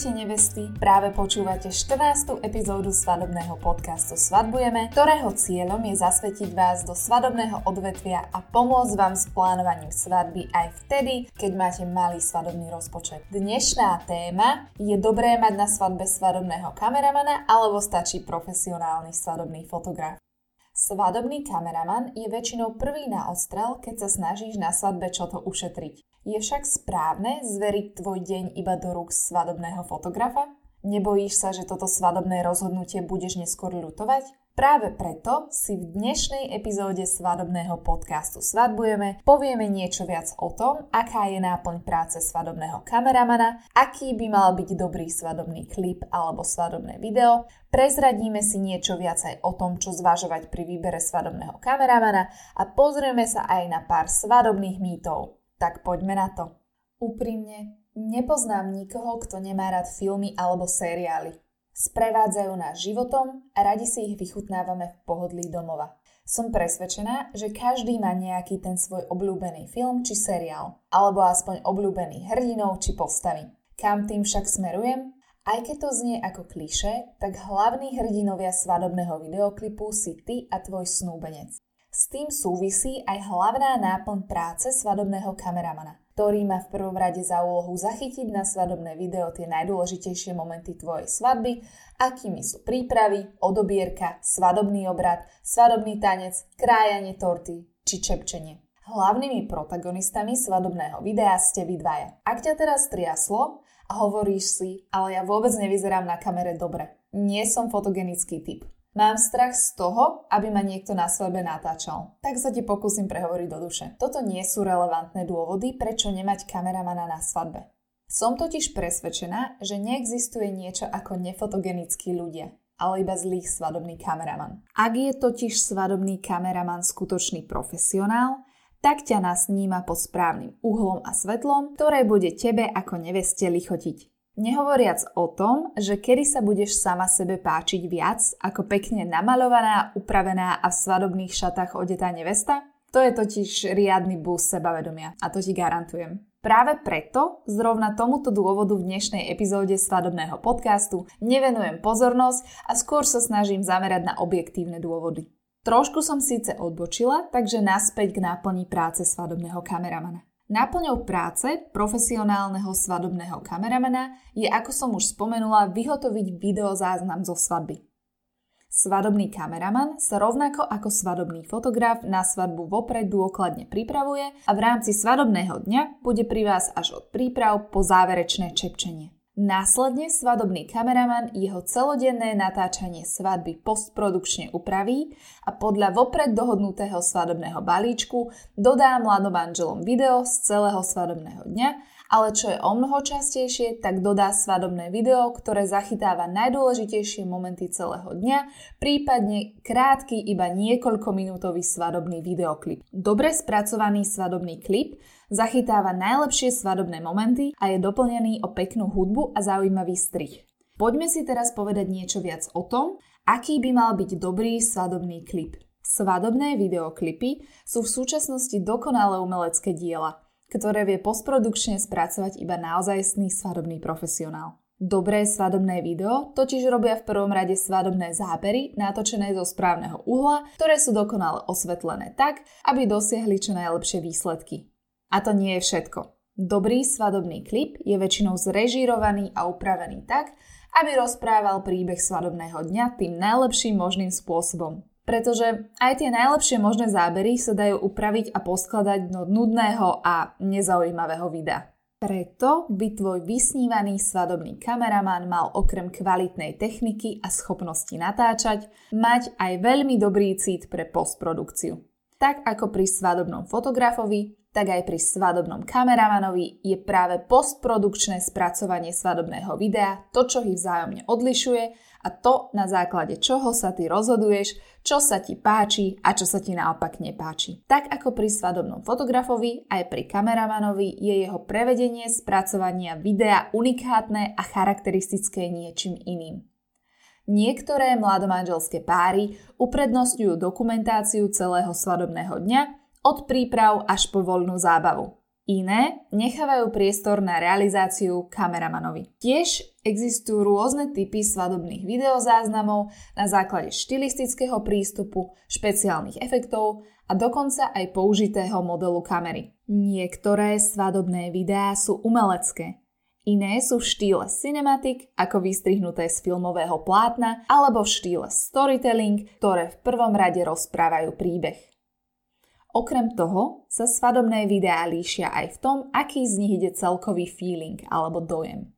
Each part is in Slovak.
Ahojte nevesty, práve počúvate 14. epizódu svadobného podcastu Svadbujeme, ktorého cieľom je zasvetiť vás do svadobného odvetvia a pomôcť vám s plánovaním svadby aj vtedy, keď máte malý svadobný rozpočet. Dnešná téma je dobré mať na svadbe svadobného kameramana alebo stačí profesionálny svadobný fotograf. Svadobný kameraman je väčšinou prvý na ostrel, keď sa snažíš na svadbe čo to ušetriť. Je však správne zveriť tvoj deň iba do rúk svadobného fotografa? Nebojíš sa, že toto svadobné rozhodnutie budeš neskôr ľutovať? Práve preto si v dnešnej epizóde svadobného podcastu Svadbujeme povieme niečo viac o tom, aká je náplň práce svadobného kameramana, aký by mal byť dobrý svadobný klip alebo svadobné video, prezradíme si niečo viac aj o tom, čo zvažovať pri výbere svadobného kameramana a pozrieme sa aj na pár svadobných mýtov. Tak poďme na to. Úprimne, nepoznám nikoho, kto nemá rád filmy alebo seriály. Sprevádzajú nás životom a radi si ich vychutnávame v pohodlí domova. Som presvedčená, že každý má nejaký ten svoj obľúbený film či seriál, alebo aspoň obľúbený hrdinov či postavy. Kam tým však smerujem? Aj keď to znie ako kliše, tak hlavní hrdinovia svadobného videoklipu si ty a tvoj snúbenec. S tým súvisí aj hlavná náplň práce svadobného kameramana, ktorý má v prvom rade za úlohu zachytiť na svadobné video tie najdôležitejšie momenty tvojej svadby, akými sú prípravy, odobierka, svadobný obrad, svadobný tanec, krájanie torty či čepčenie. Hlavnými protagonistami svadobného videa ste vy dvaja. Ak ťa teraz triaslo a hovoríš si, ale ja vôbec nevyzerám na kamere dobre, nie som fotogenický typ, Mám strach z toho, aby ma niekto na svadbe natáčal. Tak sa ti pokúsim prehovoriť do duše. Toto nie sú relevantné dôvody, prečo nemať kameramana na svadbe. Som totiž presvedčená, že neexistuje niečo ako nefotogenickí ľudia, ale iba zlý svadobný kameraman. Ak je totiž svadobný kameraman skutočný profesionál, tak ťa nasníma pod správnym uhlom a svetlom, ktoré bude tebe ako neveste lichotiť. Nehovoriac o tom, že kedy sa budeš sama sebe páčiť viac ako pekne namaľovaná, upravená a v svadobných šatách odetá nevesta? To je totiž riadny boost sebavedomia a to ti garantujem. Práve preto, zrovna tomuto dôvodu v dnešnej epizóde svadobného podcastu nevenujem pozornosť a skôr sa snažím zamerať na objektívne dôvody. Trošku som síce odbočila, takže naspäť k náplni práce svadobného kameramana. Náplňou práce profesionálneho svadobného kameramana je, ako som už spomenula, vyhotoviť videozáznam zo svadby. Svadobný kameraman sa rovnako ako svadobný fotograf na svadbu vopred dôkladne pripravuje a v rámci svadobného dňa bude pri vás až od príprav po záverečné čepčenie. Následne svadobný kameraman jeho celodenné natáčanie svadby postprodukčne upraví a podľa vopred dohodnutého svadobného balíčku dodá mladomanželom video z celého svadobného dňa, ale čo je o mnoho častejšie, tak dodá svadobné video, ktoré zachytáva najdôležitejšie momenty celého dňa, prípadne krátky iba niekoľko minútový svadobný videoklip. Dobre spracovaný svadobný klip zachytáva najlepšie svadobné momenty a je doplnený o peknú hudbu a zaujímavý strih. Poďme si teraz povedať niečo viac o tom, aký by mal byť dobrý svadobný klip. Svadobné videoklipy sú v súčasnosti dokonalé umelecké diela, ktoré vie postprodukčne spracovať iba naozajstný svadobný profesionál. Dobré svadobné video totiž robia v prvom rade svadobné zábery natočené zo správneho uhla, ktoré sú dokonale osvetlené tak, aby dosiahli čo najlepšie výsledky. A to nie je všetko. Dobrý svadobný klip je väčšinou zrežírovaný a upravený tak, aby rozprával príbeh svadobného dňa tým najlepším možným spôsobom. Pretože aj tie najlepšie možné zábery sa dajú upraviť a poskladať do nudného a nezaujímavého videa. Preto by tvoj vysnívaný svadobný kameraman mal okrem kvalitnej techniky a schopnosti natáčať mať aj veľmi dobrý cít pre postprodukciu. Tak ako pri svadobnom fotografovi, tak aj pri svadobnom kameramanovi je práve postprodukčné spracovanie svadobného videa to, čo ich vzájomne odlišuje a to, na základe čoho sa ty rozhoduješ, čo sa ti páči a čo sa ti naopak nepáči. Tak ako pri svadobnom fotografovi, aj pri kameramanovi je jeho prevedenie spracovania videa unikátne a charakteristické niečím iným. Niektoré mladomanželské páry uprednostňujú dokumentáciu celého svadobného dňa od príprav až po voľnú zábavu. Iné nechávajú priestor na realizáciu kameramanovi. Tiež existujú rôzne typy svadobných videozáznamov na základe štilistického prístupu, špeciálnych efektov a dokonca aj použitého modelu kamery. Niektoré svadobné videá sú umelecké, iné sú v štýle cinematic, ako vystrihnuté z filmového plátna, alebo v štýle storytelling, ktoré v prvom rade rozprávajú príbeh. Okrem toho sa svadobné videá líšia aj v tom, aký z nich ide celkový feeling alebo dojem.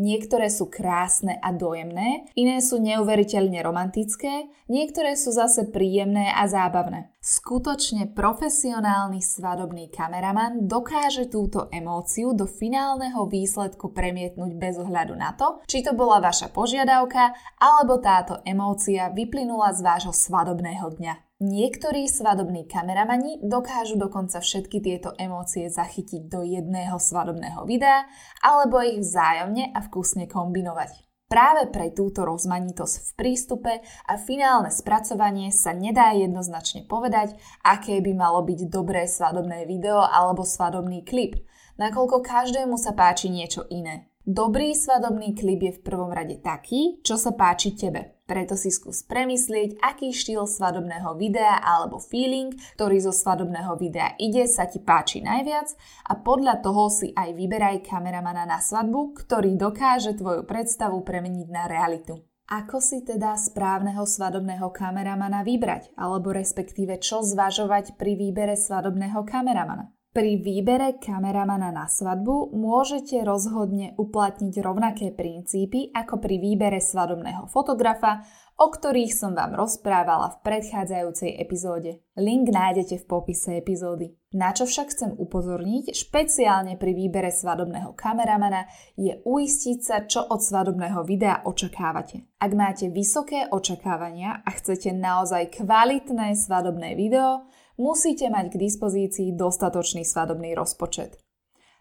Niektoré sú krásne a dojemné, iné sú neuveriteľne romantické, niektoré sú zase príjemné a zábavné. Skutočne profesionálny svadobný kameraman dokáže túto emóciu do finálneho výsledku premietnúť bez ohľadu na to, či to bola vaša požiadavka, alebo táto emócia vyplynula z vášho svadobného dňa. Niektorí svadobní kameramani dokážu dokonca všetky tieto emócie zachytiť do jedného svadobného videa alebo ich vzájomne a vkusne kombinovať. Práve pre túto rozmanitosť v prístupe a finálne spracovanie sa nedá jednoznačne povedať, aké by malo byť dobré svadobné video alebo svadobný klip, nakoľko každému sa páči niečo iné. Dobrý svadobný klip je v prvom rade taký, čo sa páči tebe. Preto si skús premyslieť, aký štýl svadobného videa alebo feeling, ktorý zo svadobného videa ide, sa ti páči najviac a podľa toho si aj vyberaj kameramana na svadbu, ktorý dokáže tvoju predstavu premeniť na realitu. Ako si teda správneho svadobného kameramana vybrať, alebo respektíve čo zvažovať pri výbere svadobného kameramana? Pri výbere kameramana na svadbu môžete rozhodne uplatniť rovnaké princípy ako pri výbere svadobného fotografa, o ktorých som vám rozprávala v predchádzajúcej epizóde. Link nájdete v popise epizódy. Na čo však chcem upozorniť, špeciálne pri výbere svadobného kameramana, je uistiť sa, čo od svadobného videa očakávate. Ak máte vysoké očakávania a chcete naozaj kvalitné svadobné video, musíte mať k dispozícii dostatočný svadobný rozpočet.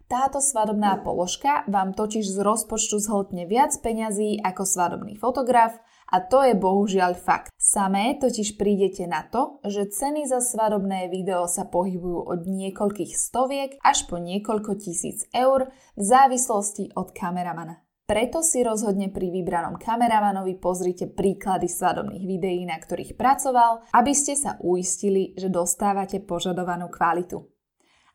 Táto svadobná položka vám totiž z rozpočtu zhltne viac peňazí ako svadobný fotograf a to je bohužiaľ fakt. Samé totiž prídete na to, že ceny za svadobné video sa pohybujú od niekoľkých stoviek až po niekoľko tisíc eur v závislosti od kameramana. Preto si rozhodne pri vybranom kameramanovi pozrite príklady svadobných videí, na ktorých pracoval, aby ste sa uistili, že dostávate požadovanú kvalitu.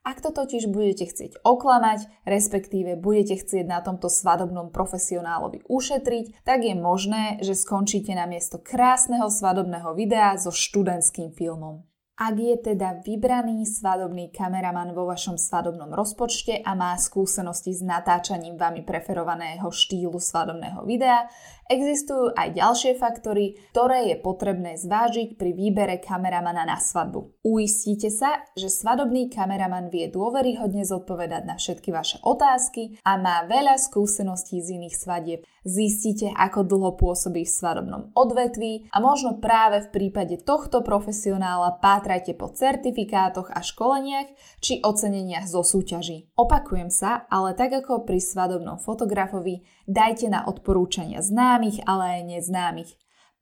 Ak to totiž budete chcieť oklamať, respektíve budete chcieť na tomto svadobnom profesionálovi ušetriť, tak je možné, že skončíte na miesto krásneho svadobného videa so študentským filmom. Ak je teda vybraný svadobný kameraman vo vašom svadobnom rozpočte a má skúsenosti s natáčaním vami preferovaného štýlu svadobného videa, existujú aj ďalšie faktory, ktoré je potrebné zvážiť pri výbere kameramana na svadbu. Uistite sa, že svadobný kameraman vie dôveryhodne zodpovedať na všetky vaše otázky a má veľa skúseností z iných svadieb. Zistite, ako dlho pôsobí v svadobnom odvetví a možno práve v prípade tohto profesionála pátrajte po certifikátoch a školeniach či oceneniach zo súťaží. Opakujem sa, ale tak ako pri svadobnom fotografovi, dajte na odporúčania známych, ale aj neznámych.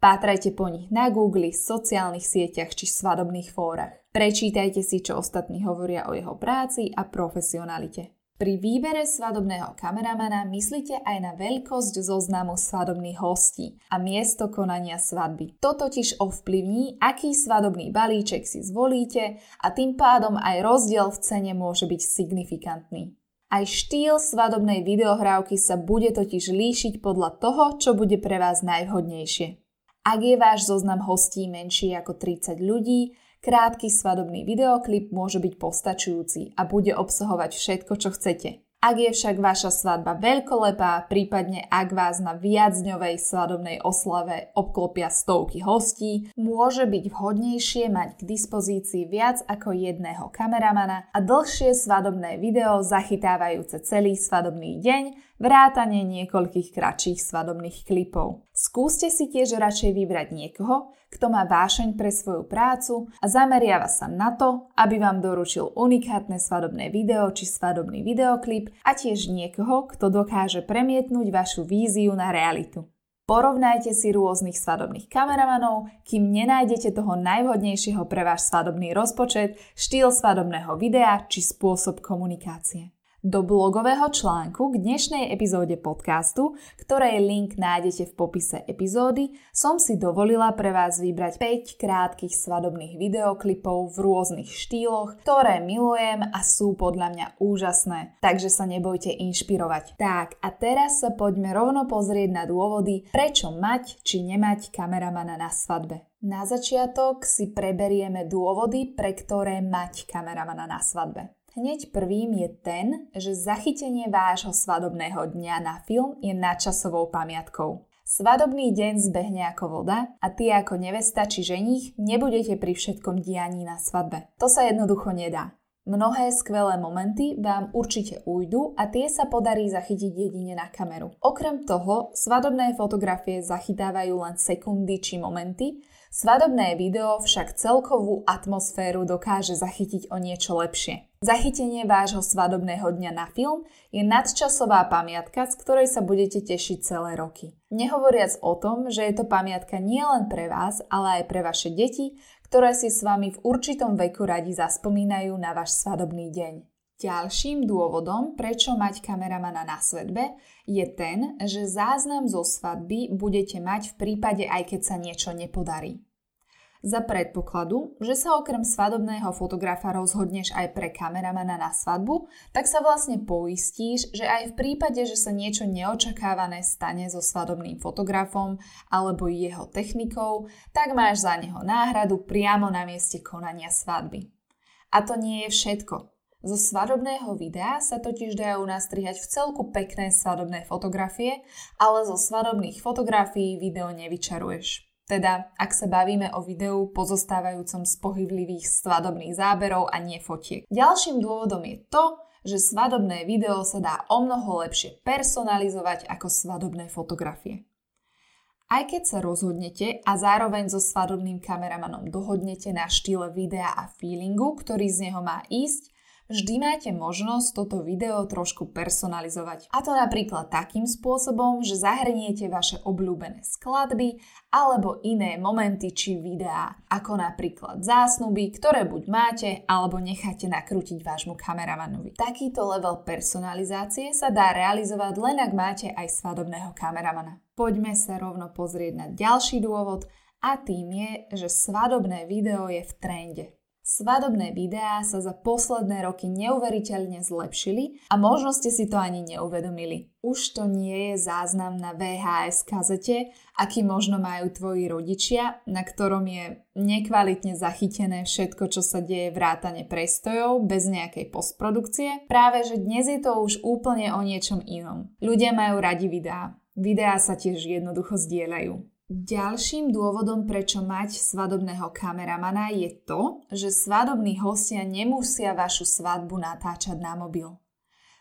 Pátrajte po nich na Google, sociálnych sieťach či svadobných fórach. Prečítajte si, čo ostatní hovoria o jeho práci a profesionalite. Pri výbere svadobného kameramana myslíte aj na veľkosť zoznamu svadobných hostí a miesto konania svadby. To totiž ovplyvní, aký svadobný balíček si zvolíte a tým pádom aj rozdiel v cene môže byť signifikantný. Aj štýl svadobnej videohrávky sa bude totiž líšiť podľa toho, čo bude pre vás najvhodnejšie. Ak je váš zoznam hostí menší ako 30 ľudí, Krátky svadobný videoklip môže byť postačujúci a bude obsahovať všetko, čo chcete. Ak je však vaša svadba veľkolepá, prípadne ak vás na viacdňovej svadobnej oslave obklopia stovky hostí, môže byť vhodnejšie mať k dispozícii viac ako jedného kameramana a dlhšie svadobné video zachytávajúce celý svadobný deň, vrátane niekoľkých kratších svadobných klipov. Skúste si tiež radšej vybrať niekoho, kto má vášeň pre svoju prácu a zameriava sa na to, aby vám doručil unikátne svadobné video či svadobný videoklip a tiež niekoho, kto dokáže premietnúť vašu víziu na realitu. Porovnajte si rôznych svadobných kameramanov, kým nenájdete toho najvhodnejšieho pre váš svadobný rozpočet, štýl svadobného videa či spôsob komunikácie. Do blogového článku k dnešnej epizóde podcastu, ktorej link nájdete v popise epizódy, som si dovolila pre vás vybrať 5 krátkých svadobných videoklipov v rôznych štýloch, ktoré milujem a sú podľa mňa úžasné, takže sa nebojte inšpirovať. Tak a teraz sa poďme rovno pozrieť na dôvody, prečo mať či nemať kameramana na svadbe. Na začiatok si preberieme dôvody, pre ktoré mať kameramana na svadbe. Hneď prvým je ten, že zachytenie vášho svadobného dňa na film je nadčasovou pamiatkou. Svadobný deň zbehne ako voda a ty ako nevesta či ženich nebudete pri všetkom dianí na svadbe. To sa jednoducho nedá. Mnohé skvelé momenty vám určite ujdu a tie sa podarí zachytiť jedine na kameru. Okrem toho, svadobné fotografie zachytávajú len sekundy či momenty, Svadobné video však celkovú atmosféru dokáže zachytiť o niečo lepšie. Zachytenie vášho svadobného dňa na film je nadčasová pamiatka, z ktorej sa budete tešiť celé roky. Nehovoriac o tom, že je to pamiatka nielen pre vás, ale aj pre vaše deti, ktoré si s vami v určitom veku radi zaspomínajú na váš svadobný deň. Ďalším dôvodom, prečo mať kameramana na svadbe, je ten, že záznam zo svadby budete mať v prípade, aj keď sa niečo nepodarí. Za predpokladu, že sa okrem svadobného fotografa rozhodneš aj pre kameramana na svadbu, tak sa vlastne poistíš, že aj v prípade, že sa niečo neočakávané stane so svadobným fotografom alebo jeho technikou, tak máš za neho náhradu priamo na mieste konania svadby. A to nie je všetko. Zo svadobného videa sa totiž dajú nastrihať v celku pekné svadobné fotografie, ale zo svadobných fotografií video nevyčaruješ. Teda, ak sa bavíme o videu pozostávajúcom z pohyblivých svadobných záberov a nie fotiek. Ďalším dôvodom je to, že svadobné video sa dá o mnoho lepšie personalizovať ako svadobné fotografie. Aj keď sa rozhodnete a zároveň so svadobným kameramanom dohodnete na štýle videa a feelingu, ktorý z neho má ísť, vždy máte možnosť toto video trošku personalizovať. A to napríklad takým spôsobom, že zahrniete vaše obľúbené skladby alebo iné momenty či videá, ako napríklad zásnuby, ktoré buď máte alebo necháte nakrútiť vášmu kameramanovi. Takýto level personalizácie sa dá realizovať len ak máte aj svadobného kameramana. Poďme sa rovno pozrieť na ďalší dôvod a tým je, že svadobné video je v trende. Svadobné videá sa za posledné roky neuveriteľne zlepšili a možno ste si to ani neuvedomili. Už to nie je záznam na VHS kazete, aký možno majú tvoji rodičia, na ktorom je nekvalitne zachytené všetko, čo sa deje vrátane prestojov, bez nejakej postprodukcie. Práve, že dnes je to už úplne o niečom inom. Ľudia majú radi videá. Videá sa tiež jednoducho zdieľajú. Ďalším dôvodom, prečo mať svadobného kameramana je to, že svadobní hostia nemusia vašu svadbu natáčať na mobil.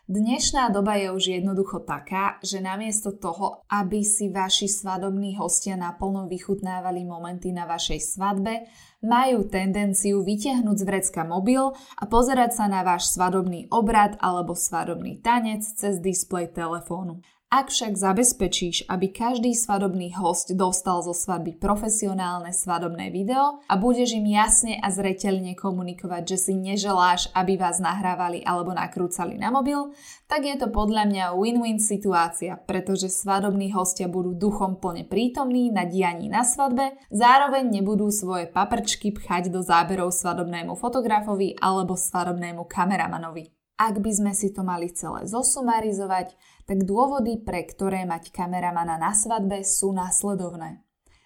Dnešná doba je už jednoducho taká, že namiesto toho, aby si vaši svadobní hostia naplno vychutnávali momenty na vašej svadbe, majú tendenciu vytiahnuť z vrecka mobil a pozerať sa na váš svadobný obrad alebo svadobný tanec cez displej telefónu. Ak však zabezpečíš, aby každý svadobný host dostal zo svadby profesionálne svadobné video a budeš im jasne a zreteľne komunikovať, že si neželáš, aby vás nahrávali alebo nakrúcali na mobil, tak je to podľa mňa win-win situácia, pretože svadobní hostia budú duchom plne prítomní na dianí na svadbe, zároveň nebudú svoje paprčky pchať do záberov svadobnému fotografovi alebo svadobnému kameramanovi. Ak by sme si to mali celé zosumarizovať, tak dôvody, pre ktoré mať kameramana na svadbe sú následovné.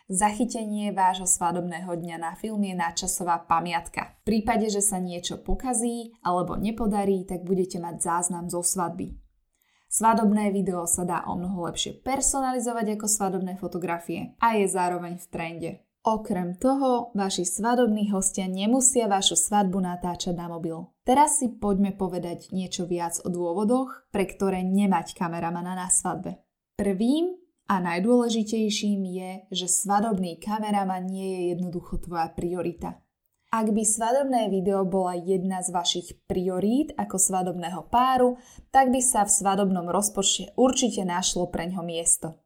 Zachytenie vášho svadobného dňa na film je nadčasová pamiatka. V prípade, že sa niečo pokazí alebo nepodarí, tak budete mať záznam zo svadby. Svadobné video sa dá o mnoho lepšie personalizovať ako svadobné fotografie a je zároveň v trende. Okrem toho, vaši svadobní hostia nemusia vašu svadbu natáčať na mobil. Teraz si poďme povedať niečo viac o dôvodoch, pre ktoré nemať kameramana na svadbe. Prvým a najdôležitejším je, že svadobný kameraman nie je jednoducho tvoja priorita. Ak by svadobné video bola jedna z vašich priorít ako svadobného páru, tak by sa v svadobnom rozpočte určite našlo pre ňo miesto.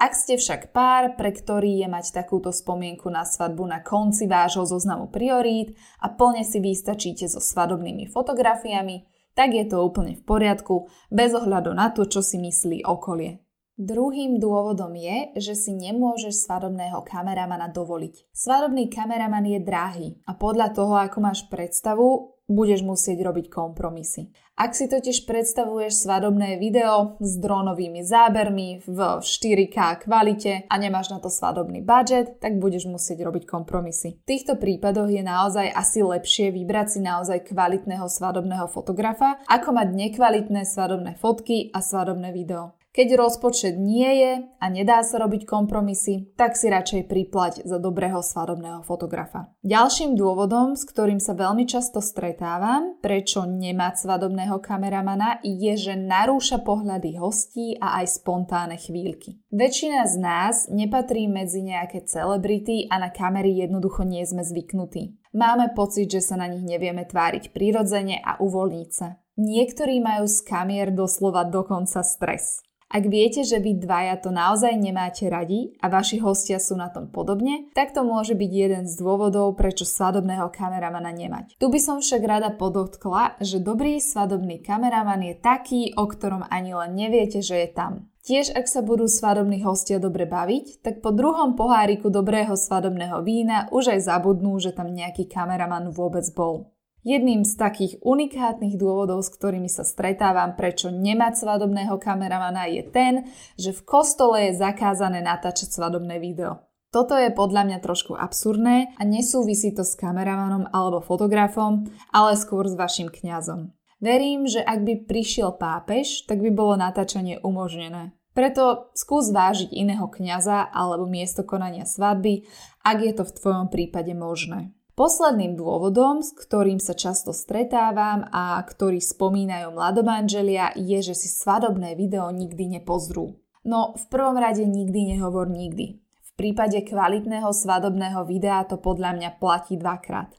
Ak ste však pár, pre ktorý je mať takúto spomienku na svadbu na konci vášho zoznamu priorít a plne si vystačíte so svadobnými fotografiami, tak je to úplne v poriadku, bez ohľadu na to, čo si myslí okolie. Druhým dôvodom je, že si nemôžeš svadobného kameramana dovoliť. Svadobný kameraman je drahý a podľa toho, ako máš predstavu, budeš musieť robiť kompromisy. Ak si totiž predstavuješ svadobné video s dronovými zábermi v 4K kvalite a nemáš na to svadobný budget, tak budeš musieť robiť kompromisy. V týchto prípadoch je naozaj asi lepšie vybrať si naozaj kvalitného svadobného fotografa, ako mať nekvalitné svadobné fotky a svadobné video. Keď rozpočet nie je a nedá sa robiť kompromisy, tak si radšej priplať za dobrého svadobného fotografa. Ďalším dôvodom, s ktorým sa veľmi často stretávam, prečo nemať svadobného kameramana, je, že narúša pohľady hostí a aj spontánne chvíľky. Väčšina z nás nepatrí medzi nejaké celebrity a na kamery jednoducho nie sme zvyknutí. Máme pocit, že sa na nich nevieme tváriť prirodzene a uvoľniť sa. Niektorí majú z kamier doslova dokonca stres. Ak viete, že vy dvaja to naozaj nemáte radi a vaši hostia sú na tom podobne, tak to môže byť jeden z dôvodov, prečo svadobného kameramana nemať. Tu by som však rada podotkla, že dobrý svadobný kameraman je taký, o ktorom ani len neviete, že je tam. Tiež ak sa budú svadobní hostia dobre baviť, tak po druhom poháriku dobrého svadobného vína už aj zabudnú, že tam nejaký kameraman vôbec bol. Jedným z takých unikátnych dôvodov, s ktorými sa stretávam, prečo nemať svadobného kameramana, je ten, že v kostole je zakázané natáčať svadobné video. Toto je podľa mňa trošku absurdné a nesúvisí to s kameramanom alebo fotografom, ale skôr s vašim kňazom. Verím, že ak by prišiel pápež, tak by bolo natáčanie umožnené. Preto skús vážiť iného kňaza alebo miesto konania svadby, ak je to v tvojom prípade možné. Posledným dôvodom, s ktorým sa často stretávam a ktorý spomínajú mladomanželia, je, že si svadobné video nikdy nepozrú. No v prvom rade nikdy nehovor nikdy. V prípade kvalitného svadobného videa to podľa mňa platí dvakrát.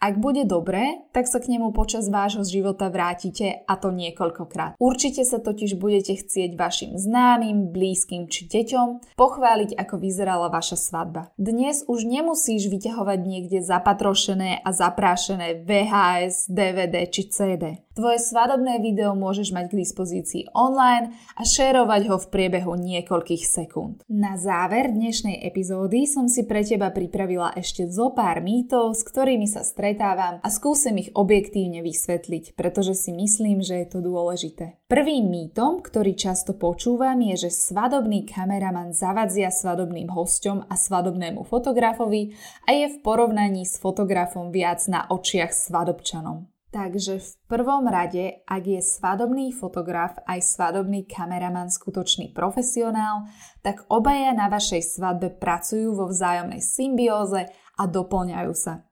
Ak bude dobré, tak sa k nemu počas vášho života vrátite a to niekoľkokrát. Určite sa totiž budete chcieť vašim známym, blízkym či deťom pochváliť, ako vyzerala vaša svadba. Dnes už nemusíš vyťahovať niekde zapatrošené a zaprášené VHS, DVD či CD. Tvoje svadobné video môžeš mať k dispozícii online a šerovať ho v priebehu niekoľkých sekúnd. Na záver dnešnej epizódy som si pre teba pripravila ešte zo pár mýtov, s ktorými sa stretávam a skúsim ich objektívne vysvetliť, pretože si myslím, že je to dôležité. Prvým mýtom, ktorý často počúvam, je, že svadobný kameraman zavadzia svadobným hosťom a svadobnému fotografovi a je v porovnaní s fotografom viac na očiach svadobčanom. Takže v prvom rade, ak je svadobný fotograf aj svadobný kameraman skutočný profesionál, tak obaja na vašej svadbe pracujú vo vzájomnej symbióze a doplňajú sa.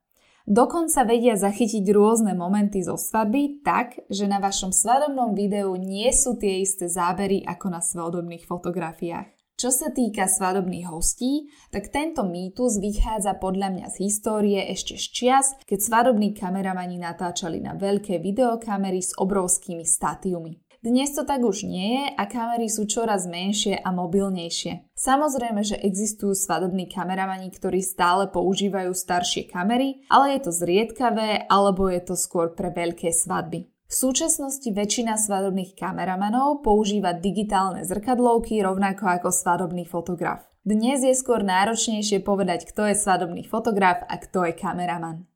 Dokonca vedia zachytiť rôzne momenty zo svadby tak, že na vašom svadobnom videu nie sú tie isté zábery ako na svadobných fotografiách. Čo sa týka svadobných hostí, tak tento mýtus vychádza podľa mňa z histórie ešte z čias, keď svadobní kameramani natáčali na veľké videokamery s obrovskými statiumi. Dnes to tak už nie je a kamery sú čoraz menšie a mobilnejšie. Samozrejme, že existujú svadobní kameramani, ktorí stále používajú staršie kamery, ale je to zriedkavé alebo je to skôr pre veľké svadby. V súčasnosti väčšina svadobných kameramanov používa digitálne zrkadlovky rovnako ako svadobný fotograf. Dnes je skôr náročnejšie povedať, kto je svadobný fotograf a kto je kameraman.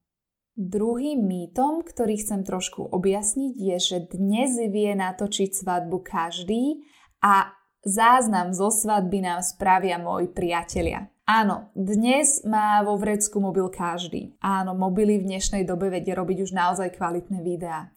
Druhým mýtom, ktorý chcem trošku objasniť, je, že dnes vie natočiť svadbu každý a záznam zo svadby nám spravia moji priatelia. Áno, dnes má vo vrecku mobil každý. Áno, mobily v dnešnej dobe vedia robiť už naozaj kvalitné videá.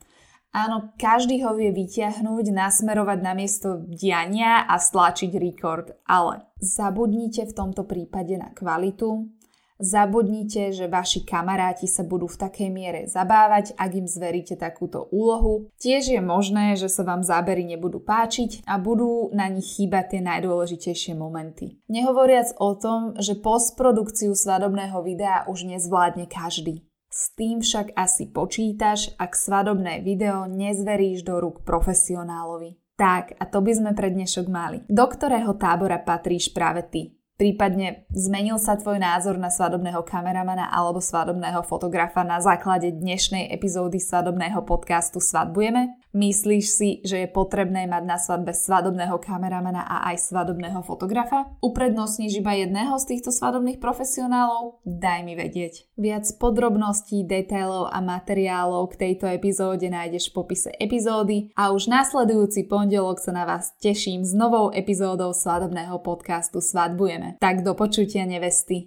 Áno, každý ho vie vyťahnuť, nasmerovať na miesto diania a stlačiť record, ale zabudnite v tomto prípade na kvalitu, zabudnite, že vaši kamaráti sa budú v takej miere zabávať, ak im zveríte takúto úlohu. Tiež je možné, že sa vám zábery nebudú páčiť a budú na nich chýbať tie najdôležitejšie momenty. Nehovoriac o tom, že postprodukciu svadobného videa už nezvládne každý. S tým však asi počítaš, ak svadobné video nezveríš do rúk profesionálovi. Tak, a to by sme pre dnešok mali. Do ktorého tábora patríš práve ty? Prípadne zmenil sa tvoj názor na svadobného kameramana alebo svadobného fotografa na základe dnešnej epizódy svadobného podcastu Svadbujeme? Myslíš si, že je potrebné mať na svadbe svadobného kameramana a aj svadobného fotografa? Uprednostníš iba jedného z týchto svadobných profesionálov? Daj mi vedieť. Viac podrobností, detailov a materiálov k tejto epizóde nájdeš v popise epizódy a už následujúci pondelok sa na vás teším s novou epizódou svadobného podcastu Svadbujeme. Tak do počutia nevesty.